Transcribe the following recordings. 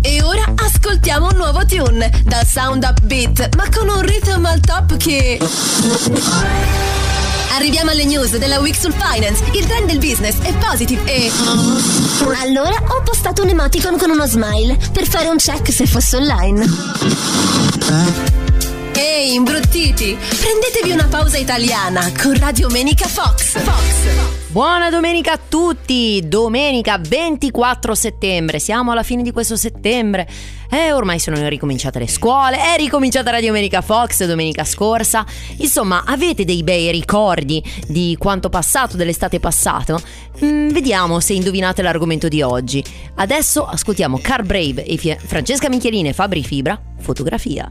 E ora ascoltiamo un nuovo tune dal sound upbeat, ma con un rhythm al top che. Arriviamo alle news della Week sul Finance, il trend del business è positive e. Allora ho postato un emoticon con uno smile per fare un check se fosse online. Ehi, imbruttiti! Prendetevi una pausa italiana con Radio Menica Fox. Fox. Buona domenica a tutti! Domenica 24 settembre, siamo alla fine di questo settembre. Eh, ormai sono ricominciate le scuole, è ricominciata Radio Domenica Fox domenica scorsa. Insomma, avete dei bei ricordi di quanto passato, dell'estate passato? Mm, vediamo se indovinate l'argomento di oggi. Adesso ascoltiamo Car Brave e Francesca Micheline e Fabri Fibra, fotografia.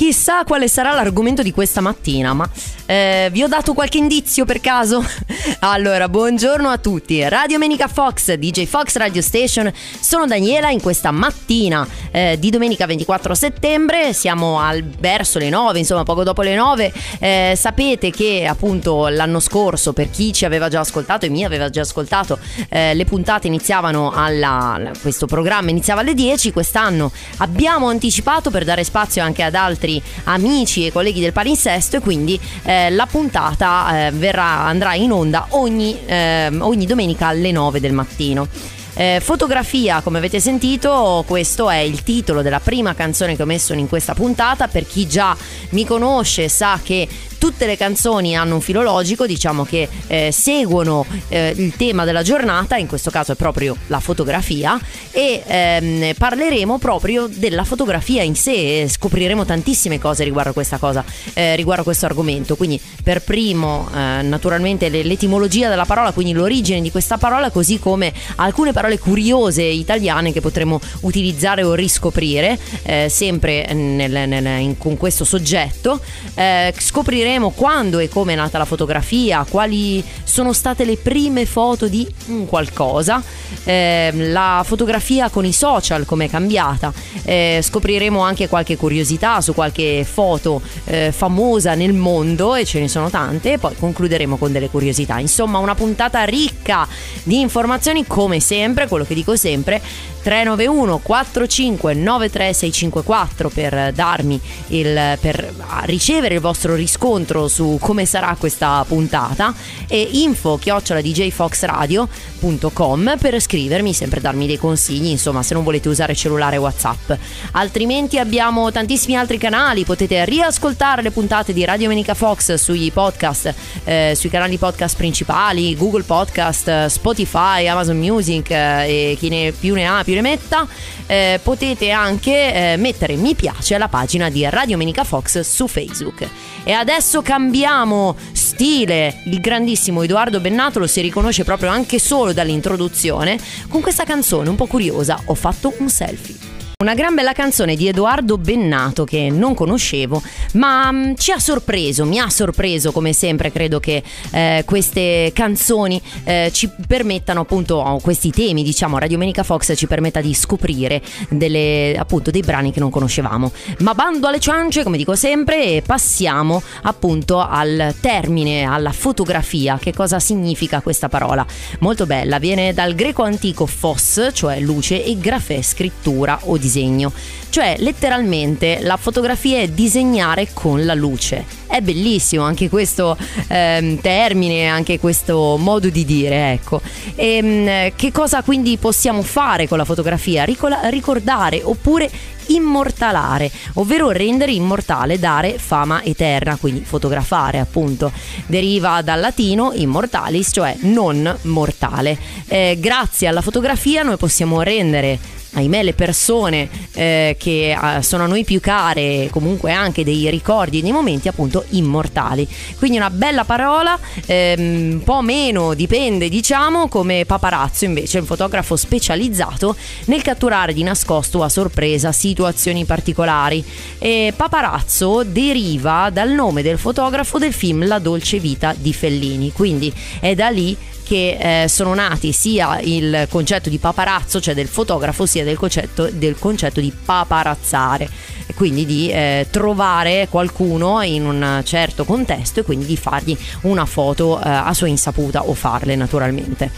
Chissà quale sarà l'argomento di questa mattina, ma eh, vi ho dato qualche indizio per caso? allora, buongiorno a tutti. Radio Menica Fox, DJ Fox Radio Station. Sono Daniela in questa mattina eh, di domenica 24 settembre. Siamo al verso le 9, insomma, poco dopo le 9. Eh, sapete che appunto l'anno scorso, per chi ci aveva già ascoltato e mi aveva già ascoltato, eh, le puntate iniziavano alla. questo programma iniziava alle 10. Quest'anno abbiamo anticipato per dare spazio anche ad altri amici e colleghi del palinsesto e quindi eh, la puntata eh, verrà, andrà in onda ogni, eh, ogni domenica alle 9 del mattino. Eh, fotografia, come avete sentito, questo è il titolo della prima canzone che ho messo in questa puntata. Per chi già mi conosce sa che Tutte le canzoni hanno un filologico, diciamo che eh, seguono eh, il tema della giornata, in questo caso è proprio la fotografia, e ehm, parleremo proprio della fotografia in sé e scopriremo tantissime cose riguardo questa cosa, eh, riguardo questo argomento. Quindi per primo eh, naturalmente l'etimologia della parola, quindi l'origine di questa parola, così come alcune parole curiose italiane che potremo utilizzare o riscoprire, eh, sempre nel, nel, in, con questo soggetto. Eh, scopriremo scopriremo quando e come è nata la fotografia, quali sono state le prime foto di un qualcosa, eh, la fotografia con i social come è cambiata, eh, scopriremo anche qualche curiosità su qualche foto eh, famosa nel mondo e ce ne sono tante e poi concluderemo con delle curiosità. Insomma una puntata ricca di informazioni come sempre, quello che dico sempre, 391 45 93654 per darmi il per ricevere il vostro riscontro su come sarà questa puntata e info chiocciola djfoxradio.com per scrivermi, sempre darmi dei consigli, insomma se non volete usare cellulare Whatsapp. Altrimenti abbiamo tantissimi altri canali, potete riascoltare le puntate di Radio Menica Fox sui podcast, eh, sui canali podcast principali, Google Podcast, Spotify, Amazon Music eh, e chi ne più ne ha metta. Eh, potete anche eh, mettere mi piace alla pagina di Radio Menica Fox su Facebook. E adesso cambiamo stile. Il grandissimo Edoardo Bennato lo si riconosce proprio anche solo dall'introduzione con questa canzone un po' curiosa. Ho fatto un selfie. Una gran bella canzone di Edoardo Bennato che non conoscevo, ma mm, ci ha sorpreso, mi ha sorpreso come sempre, credo che eh, queste canzoni eh, ci permettano appunto, questi temi diciamo, Radio Menica Fox ci permetta di scoprire delle, appunto dei brani che non conoscevamo. Ma bando alle ciance, come dico sempre, e passiamo appunto al termine, alla fotografia. Che cosa significa questa parola? Molto bella, viene dal greco antico phos, cioè luce, e grafè, scrittura o disegno disegno. Cioè, letteralmente, la fotografia è disegnare con la luce. È bellissimo anche questo ehm, termine, anche questo modo di dire, ecco. E, ehm, che cosa quindi possiamo fare con la fotografia? Ricola- ricordare oppure immortalare, ovvero rendere immortale, dare fama eterna, quindi fotografare appunto. Deriva dal latino immortalis, cioè non mortale. Eh, grazie alla fotografia noi possiamo rendere ahimè le persone eh, che eh, sono a noi più care, comunque anche dei ricordi e dei momenti appunto immortali. Quindi una bella parola, ehm, un po' meno dipende diciamo come paparazzo invece un fotografo specializzato nel catturare di nascosto a sorpresa situazioni particolari. E paparazzo deriva dal nome del fotografo del film La dolce vita di Fellini, quindi è da lì che eh, sono nati sia il concetto di paparazzo, cioè del fotografo, sia del concetto, del concetto di paparazzare, e quindi di eh, trovare qualcuno in un certo contesto e quindi di fargli una foto eh, a sua insaputa o farle naturalmente.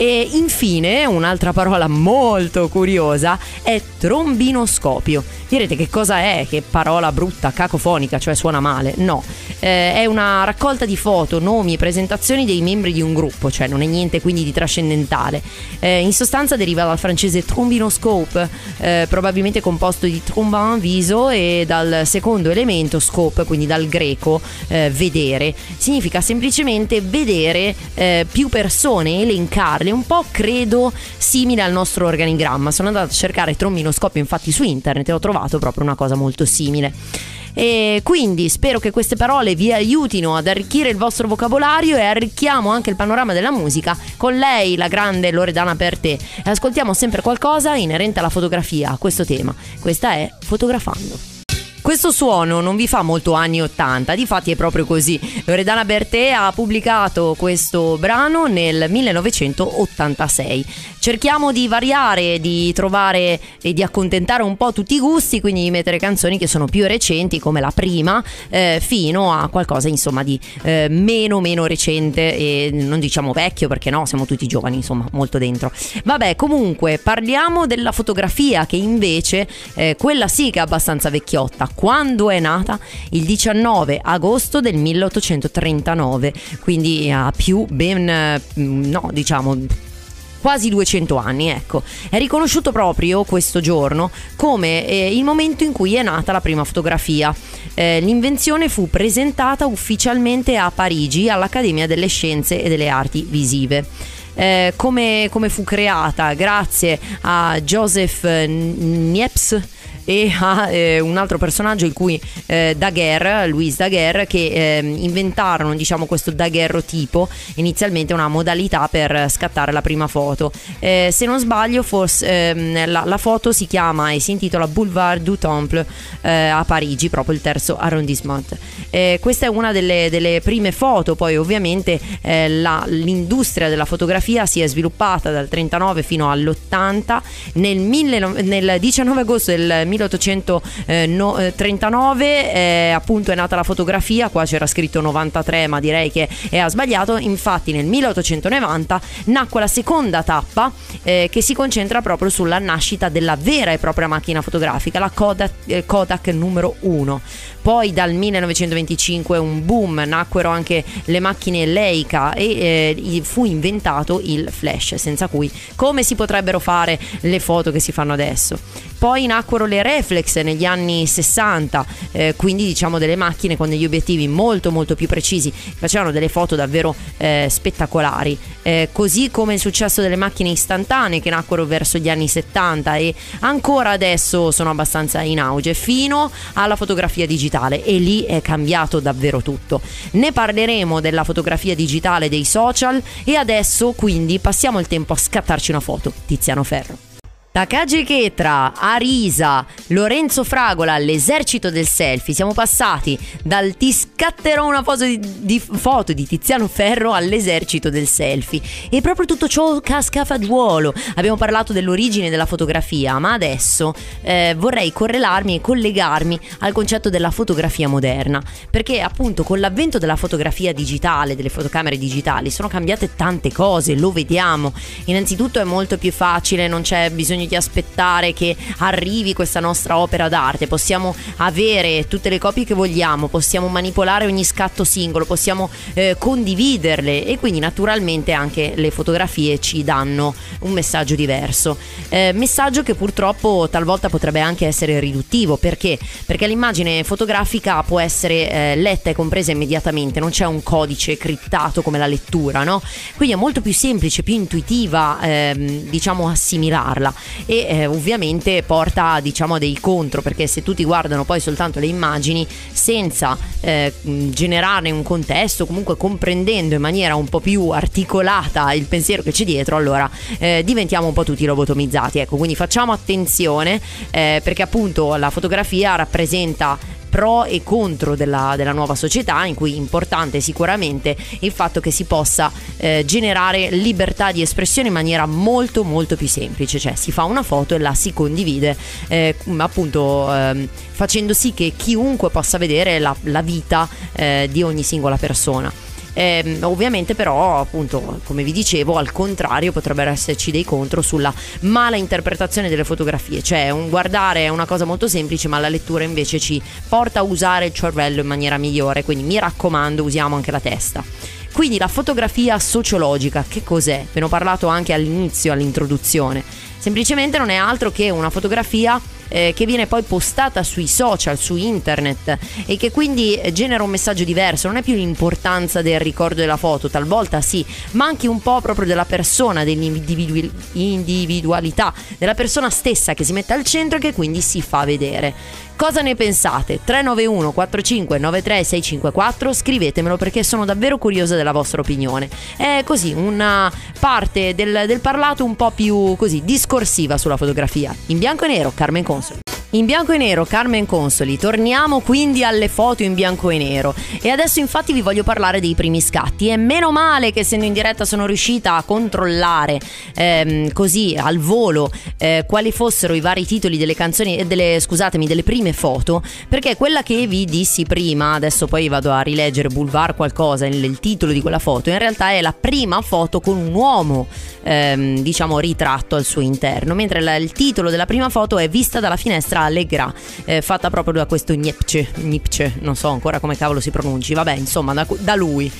E infine, un'altra parola molto curiosa è trombinoscopio. Direte che cosa è? Che parola brutta, cacofonica, cioè suona male? No, eh, è una raccolta di foto, nomi e presentazioni dei membri di un gruppo, cioè non è niente quindi di trascendentale. Eh, in sostanza deriva dal francese trombinoscope, eh, probabilmente composto di trombin, viso, e dal secondo elemento scope, quindi dal greco eh, vedere. Significa semplicemente vedere eh, più persone, elencarle, un po' credo simile al nostro organigramma. Sono andata a cercare trombinoscopio infatti su internet e ho trovato proprio una cosa molto simile. E quindi spero che queste parole vi aiutino ad arricchire il vostro vocabolario e arricchiamo anche il panorama della musica con lei, la grande Loredana per te. Ascoltiamo sempre qualcosa inerente alla fotografia, a questo tema. Questa è Fotografando. Questo suono non vi fa molto anni 80, difatti è proprio così. Loredana Bertè ha pubblicato questo brano nel 1986. Cerchiamo di variare, di trovare e di accontentare un po' tutti i gusti, quindi di mettere canzoni che sono più recenti come la prima, eh, fino a qualcosa insomma di eh, meno meno recente e non diciamo vecchio perché no, siamo tutti giovani, insomma, molto dentro. Vabbè, comunque parliamo della fotografia che invece eh, quella sì che è abbastanza vecchiotta quando è nata? Il 19 agosto del 1839, quindi ha più ben, mm, no, diciamo quasi 200 anni, ecco. È riconosciuto proprio questo giorno come eh, il momento in cui è nata la prima fotografia. Eh, l'invenzione fu presentata ufficialmente a Parigi all'Accademia delle Scienze e delle Arti Visive. Eh, come, come, fu creata grazie a Joseph Niepce e a eh, un altro personaggio il cui eh, Daguerre, Louis Daguerre, che eh, inventarono diciamo questo daguerrotipo, inizialmente una modalità per scattare la prima foto. Eh, se non sbaglio forse ehm, la, la, foto si chiama e si intitola Boulevard du Temple eh, a Parigi, proprio il terzo arrondissement. Eh, questa è una delle, delle, prime foto, poi ovviamente la, l'industria della fotografia si è sviluppata dal 39 fino all'80. Nel, mille, nel 19 agosto del 1980 1839 eh, appunto è nata la fotografia, qua c'era scritto 93 ma direi che è sbagliato, infatti nel 1890 nacque la seconda tappa eh, che si concentra proprio sulla nascita della vera e propria macchina fotografica, la Kodak, eh, Kodak numero 1. Poi dal 1925 un boom, nacquero anche le macchine Leica e eh, fu inventato il flash, senza cui come si potrebbero fare le foto che si fanno adesso. Poi nacquero le reflex negli anni 60, eh, quindi diciamo delle macchine con degli obiettivi molto molto più precisi, facevano delle foto davvero eh, spettacolari. Eh, così come il successo delle macchine istantanee che nacquero verso gli anni 70 e ancora adesso sono abbastanza in auge, fino alla fotografia digitale e lì è cambiato davvero tutto. Ne parleremo della fotografia digitale dei social e adesso quindi passiamo il tempo a scattarci una foto. Tiziano Ferro. Takagi Chetra, Arisa, Lorenzo Fragola, l'esercito del selfie. Siamo passati dal ti scatterò una foto di, di, foto di Tiziano Ferro all'esercito del selfie. E proprio tutto ciò casca a fagiolo. Abbiamo parlato dell'origine della fotografia, ma adesso eh, vorrei correlarmi e collegarmi al concetto della fotografia moderna. Perché appunto con l'avvento della fotografia digitale, delle fotocamere digitali, sono cambiate tante cose, lo vediamo. Innanzitutto è molto più facile, non c'è bisogno di aspettare che arrivi questa nostra opera d'arte, possiamo avere tutte le copie che vogliamo, possiamo manipolare ogni scatto singolo, possiamo eh, condividerle e quindi naturalmente anche le fotografie ci danno un messaggio diverso. Eh, messaggio che purtroppo talvolta potrebbe anche essere riduttivo, perché? Perché l'immagine fotografica può essere eh, letta e compresa immediatamente, non c'è un codice criptato come la lettura, no? Quindi è molto più semplice, più intuitiva, ehm, diciamo, assimilarla e eh, ovviamente porta diciamo a dei contro perché se tutti guardano poi soltanto le immagini senza eh, generare un contesto comunque comprendendo in maniera un po' più articolata il pensiero che c'è dietro allora eh, diventiamo un po' tutti lobotomizzati. Ecco quindi facciamo attenzione eh, perché appunto la fotografia rappresenta pro e contro della, della, nuova società, in cui è importante sicuramente il fatto che si possa eh, generare libertà di espressione in maniera molto molto più semplice, cioè si fa una foto e la si condivide eh, appunto eh, facendo sì che chiunque possa vedere la, la vita eh, di ogni singola persona. Eh, ovviamente però appunto come vi dicevo al contrario potrebbero esserci dei contro sulla mala interpretazione delle fotografie, cioè un guardare è una cosa molto semplice ma la lettura invece ci porta a usare il cervello in maniera migliore, quindi mi raccomando usiamo anche la testa. Quindi la fotografia sociologica, che cos'è? Ve ne ho parlato anche all'inizio, all'introduzione. Semplicemente non è altro che una fotografia eh, che viene poi postata sui social, su internet e che quindi genera un messaggio diverso. Non è più l'importanza del ricordo della foto, talvolta sì, ma anche un po' proprio della persona, dell'individualità, della persona stessa che si mette al centro e che quindi si fa vedere. Cosa ne pensate? 391 45 93 654 scrivetemelo perché sono davvero curiosa della vostra opinione. È così una parte del, del parlato un po' più così discorsiva sulla fotografia. In bianco e nero, Carmen Consoli. In bianco e nero, Carmen Consoli, torniamo quindi alle foto in bianco e nero. E adesso infatti vi voglio parlare dei primi scatti. E meno male che essendo in diretta sono riuscita a controllare ehm, così al volo eh, quali fossero i vari titoli delle canzoni, delle, scusatemi, delle prime foto perché quella che vi dissi prima, adesso poi vado a rileggere Boulevard qualcosa, il, il titolo di quella foto, in realtà è la prima foto con un uomo ehm, diciamo ritratto al suo interno, mentre la, il titolo della prima foto è Vista dalla finestra Allegra, eh, fatta proprio da questo Niepce, Niepce, non so ancora come cavolo si pronunci, vabbè, insomma, da, da lui.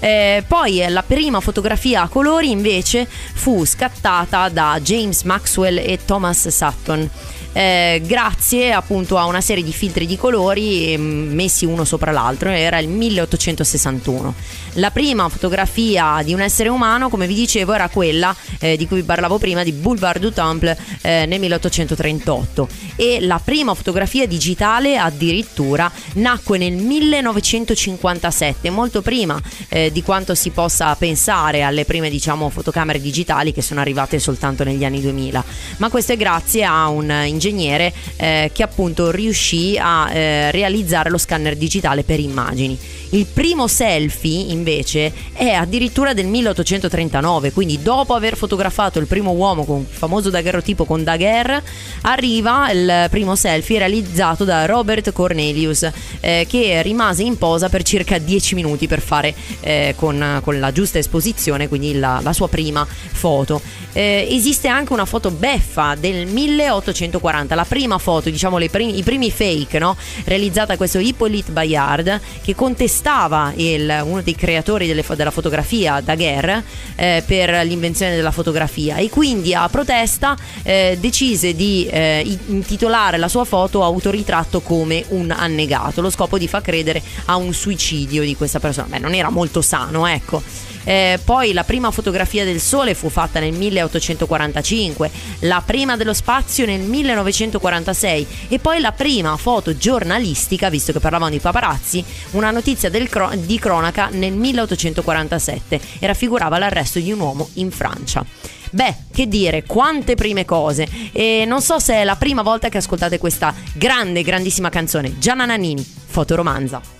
Eh, poi la prima fotografia a colori invece fu scattata da James Maxwell e Thomas Sutton eh, grazie appunto a una serie di filtri di colori eh, messi uno sopra l'altro, era il 1861. La prima fotografia di un essere umano, come vi dicevo, era quella eh, di cui parlavo prima di Boulevard du Temple eh, nel 1838 e la prima fotografia digitale addirittura nacque nel 1957, molto prima eh, di quanto si possa pensare alle prime diciamo fotocamere digitali che sono arrivate soltanto negli anni 2000, ma questo è grazie a un ingegnere eh, che appunto riuscì a eh, realizzare lo scanner digitale per immagini. Il primo selfie invece è addirittura del 1839, quindi dopo aver fotografato il primo uomo con il famoso daguerrotipo con Daguerre, arriva il primo selfie realizzato da Robert Cornelius eh, che rimase in posa per circa 10 minuti per fare eh, con, con, la giusta esposizione, quindi la, la sua prima foto. Eh, esiste anche una foto beffa del 1840, la prima foto, diciamo primi, i primi fake, no? realizzata da questo Hippolyte Bayard che contestava contestava il, uno dei creatori delle, della fotografia, Daguerre, eh, per l'invenzione della fotografia e quindi a protesta eh, decise di eh, intitolare la sua foto autoritratto come un annegato, lo scopo di far credere a un suicidio di questa persona. Beh, non era molto sano, ecco. Eh, poi la prima fotografia del Sole fu fatta nel 1845, la prima dello spazio nel 1946 e poi la prima foto giornalistica, visto che parlavamo di paparazzi, una notizia cro- di cronaca nel 1847 e raffigurava l'arresto di un uomo in Francia. Beh, che dire, quante prime cose. E non so se è la prima volta che ascoltate questa grande, grandissima canzone. Gianna Nannini, fotoromanza.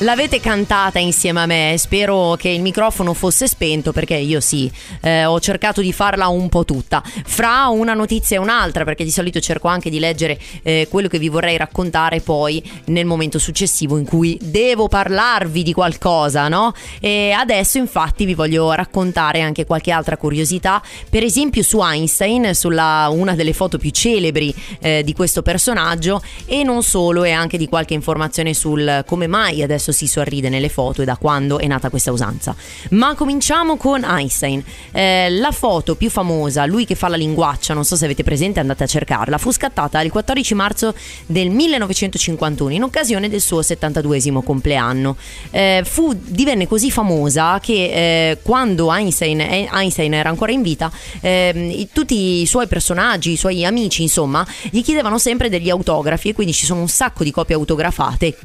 L'avete cantata insieme a me, spero che il microfono fosse spento perché io sì, eh, ho cercato di farla un po' tutta, fra una notizia e un'altra perché di solito cerco anche di leggere eh, quello che vi vorrei raccontare poi nel momento successivo in cui devo parlarvi di qualcosa, no? E adesso infatti vi voglio raccontare anche qualche altra curiosità, per esempio su Einstein, sulla una delle foto più celebri eh, di questo personaggio e non solo e anche di qualche informazione sul come mai adesso adesso si sorride nelle foto e da quando è nata questa usanza. Ma cominciamo con Einstein. Eh, la foto più famosa, lui che fa la linguaccia, non so se avete presente, andate a cercarla, fu scattata il 14 marzo del 1951 in occasione del suo 72 compleanno. Eh, fu, divenne così famosa che eh, quando Einstein, Einstein, era ancora in vita, ehm, tutti i suoi personaggi, i suoi amici, insomma, gli chiedevano sempre degli autografi e quindi ci sono un sacco di copie autografate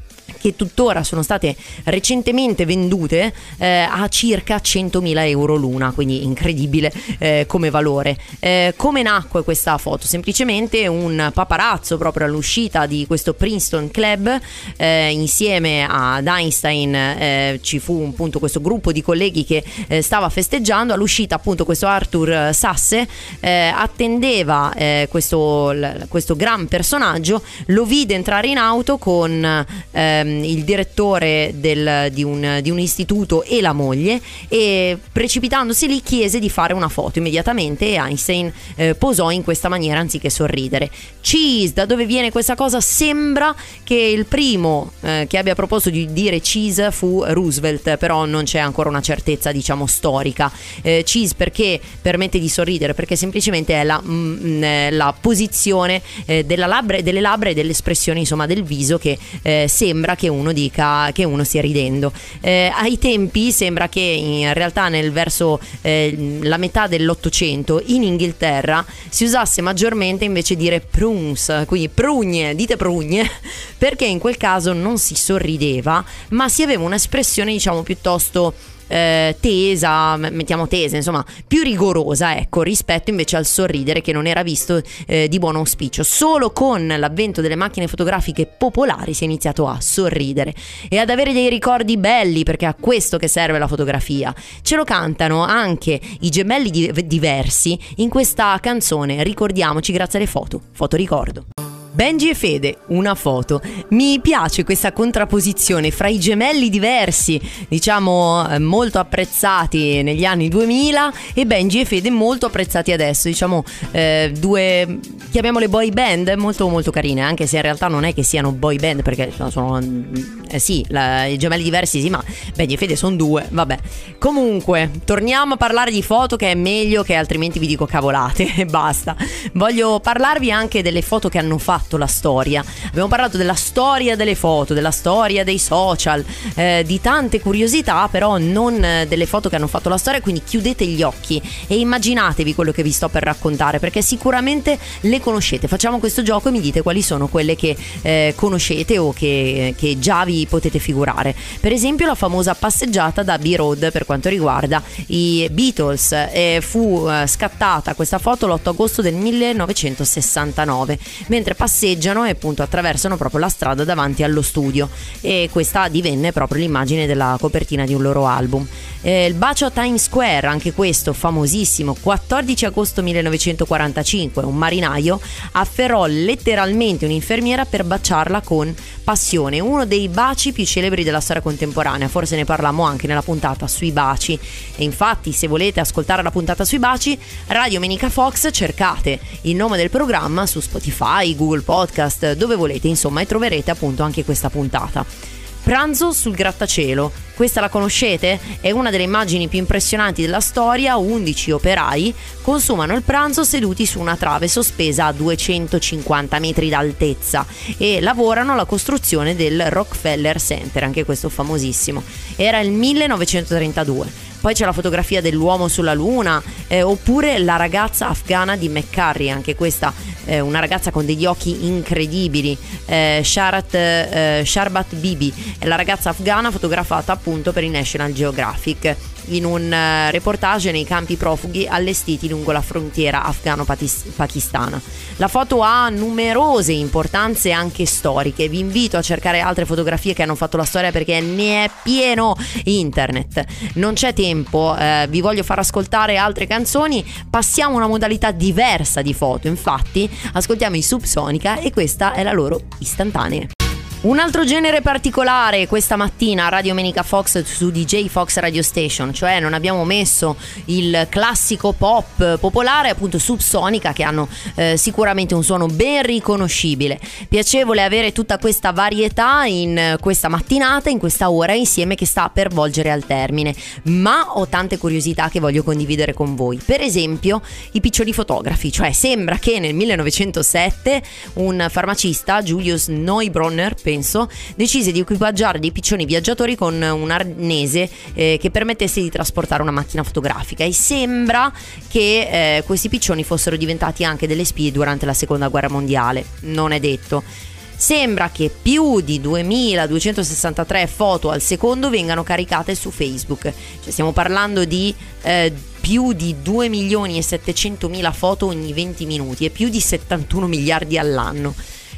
che tuttora sono state recentemente vendute eh, a circa 100.000 euro l'una, quindi incredibile eh, come valore. Eh, come nacque questa foto? Semplicemente un paparazzo proprio all'uscita di questo Princeton Club eh, insieme ad Einstein eh, ci fu appunto questo gruppo di colleghi che eh, stava festeggiando, all'uscita appunto questo Arthur Sasse attendeva questo, l- questo gran personaggio, lo vide entrare in auto con ehm, il direttore del, di, un, di, un, istituto e la moglie e precipitandosi lì chiese di fare una foto immediatamente e Einstein eh, posò in questa maniera anziché sorridere. Cheese, da dove viene questa cosa? Sembra che il primo eh, che abbia proposto di dire cheese fu Roosevelt, però non c'è ancora una certezza diciamo storica. Eh, cheese perché permette di sorridere? Perché semplicemente è la, mh, mm, mm, la posizione eh, labbra, delle labbra e delle espressioni insomma del viso che eh, sembra che uno dica che uno stia ridendo. Eh, ai tempi sembra che in realtà nel verso eh, la metà dell'Ottocento in Inghilterra si usasse maggiormente invece dire prunes, quindi prugne, dite prugne, perché in quel caso non si sorrideva, ma si aveva un'espressione diciamo piuttosto eh, tesa, mettiamo tesa, insomma, più rigorosa, ecco, rispetto invece al sorridere che non era visto eh, di buon auspicio. Solo con l'avvento delle macchine fotografiche popolari si è iniziato a sorridere e ad avere dei ricordi belli, perché a questo che serve la fotografia. Ce lo cantano anche i gemelli di- diversi in questa canzone, ricordiamoci grazie alle foto, fotoricordo. Benji e Fede, una foto. Mi piace questa contrapposizione fra i gemelli diversi, diciamo eh, molto apprezzati negli anni 2000 e Benji e Fede molto apprezzati adesso, diciamo eh, due, chiamiamole boy band, molto molto carine, anche se in realtà non è che siano boy band perché sono, eh sì, la, i gemelli diversi sì, ma Benji e Fede sono due, vabbè. Comunque, torniamo a parlare di foto che è meglio che altrimenti vi dico cavolate e basta. Voglio parlarvi anche delle foto che hanno fatto fatto la storia. Abbiamo parlato della storia delle foto, della storia dei social, eh, di tante curiosità, però non eh, delle foto che hanno fatto la storia, quindi chiudete gli occhi e immaginatevi quello che vi sto per raccontare, perché sicuramente le conoscete. Facciamo questo gioco e mi dite quali sono quelle che eh, conoscete o che, che, già vi potete figurare. Per esempio la famosa passeggiata da B-Road per quanto riguarda i Beatles. Eh, fu eh, scattata questa foto l'8 agosto del 1969, mentre passeggiata passeggiano e appunto attraversano proprio la strada davanti allo studio e questa divenne proprio l'immagine della copertina di un loro album. Eh, il bacio a Times Square, anche questo famosissimo, 14 agosto 1945, un marinaio afferrò letteralmente un'infermiera per baciarla con passione, uno dei baci più celebri della storia contemporanea, forse ne parlammo anche nella puntata sui baci e infatti se volete ascoltare la puntata sui baci, Radio Menica Fox cercate il nome del programma su Spotify, Google Podcast, dove volete insomma e troverete appunto anche questa puntata. Pranzo sul grattacielo. Questa la conoscete? È una delle immagini più impressionanti della storia. 11 operai consumano il pranzo seduti su una trave sospesa a 250 metri d'altezza e lavorano alla costruzione del Rockefeller Center, anche questo famosissimo. Era il 1932. Poi c'è la fotografia dell'uomo sulla luna, eh, oppure la ragazza afghana di McCurry, anche questa eh, una ragazza con degli occhi incredibili, eh, Sharat, eh, Sharbat Bibi, la ragazza afghana fotografata appunto per il National Geographic in un eh, reportage nei campi profughi allestiti lungo la frontiera afgano-pakistana. La foto ha numerose importanze anche storiche, vi invito a cercare altre fotografie che hanno fatto la storia perché ne è pieno internet. Non c'è tempo, eh, vi voglio far ascoltare altre canzoni, passiamo a una modalità diversa di foto, infatti ascoltiamo i Subsonica e questa è la loro istantanea. Un altro genere particolare questa mattina a Radio Menica Fox su DJ Fox Radio Station, cioè non abbiamo messo il classico pop popolare, appunto subsonica, che hanno eh, sicuramente un suono ben riconoscibile. Piacevole avere tutta questa varietà in questa mattinata, in questa ora insieme che sta per volgere al termine, ma ho tante curiosità che voglio condividere con voi. Per esempio, i piccioli fotografi, cioè sembra che nel 1907 un farmacista, Julius Neubronner, penso, decise di equipaggiare dei piccioni viaggiatori con un arnese eh, che permettesse di trasportare una macchina fotografica e sembra che eh, questi piccioni fossero diventati anche delle spie durante la seconda guerra mondiale, non è detto. Sembra che più di 2263 foto al secondo vengano caricate su Facebook. Cioè stiamo parlando di eh, più di 2 milioni e 700 mila foto ogni 20 minuti e più di 71 miliardi all'anno.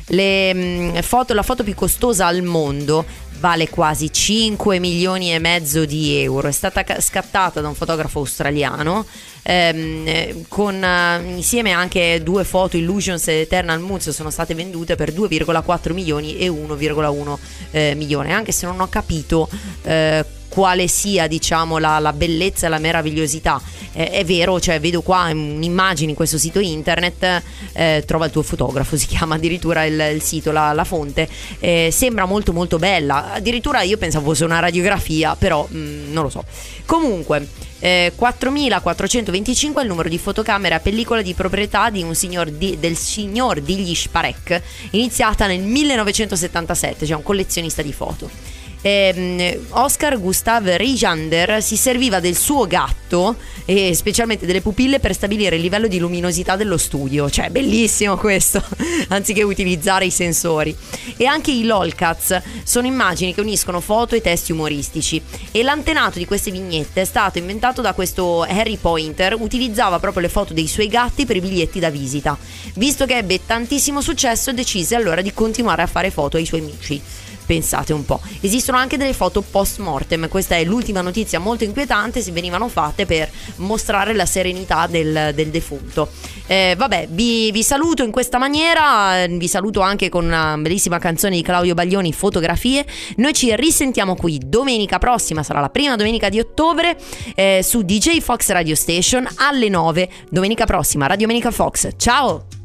Le, mm, foto, la foto più costosa al mondo vale quasi 5 milioni e mezzo di euro. È stata scattata da un fotografo australiano ehm, con uh, insieme anche due foto Illusions e Eternal Moods sono state vendute per 2,4 milioni e 1,1 eh, milione. Anche se non ho capito eh, quale sia diciamo la, la bellezza e la meravigliosità. Eh, è vero cioè vedo qua un'immagine in questo sito internet eh, trova il tuo fotografo si chiama addirittura il, il sito la, la fonte. Eh, sembra molto molto bella addirittura io pensavo fosse una radiografia però mh, mm, non lo so. Comunque eh, 4.425 è il numero di fotocamere a pellicola di proprietà di signor di, del signor Digli Sparek, iniziata nel 1977, cioè un collezionista di foto eh, Oscar Gustav Rijander si serviva del suo gatto e specialmente delle pupille per stabilire il livello di luminosità dello studio. Cioè, bellissimo questo, anziché utilizzare i sensori. E anche i lolcats sono immagini che uniscono foto e testi umoristici. E l'antenato di queste vignette è stato inventato da questo Harry Pointer, utilizzava proprio le foto dei suoi gatti per i biglietti da visita. Visto che ebbe tantissimo successo, decise allora di continuare a fare foto ai suoi amici. Pensate un po'. Esistono anche delle foto post mortem, questa è l'ultima notizia molto inquietante, si venivano fatte per mostrare la serenità del, del defunto. Eh, vabbè, vi, vi, saluto in questa maniera, vi saluto anche con una bellissima canzone di Claudio Baglioni, Fotografie. Noi ci risentiamo qui domenica prossima, sarà la prima domenica di ottobre, eh, su DJ Fox Radio Station alle 9, domenica prossima, Radio Domenica Fox. Ciao!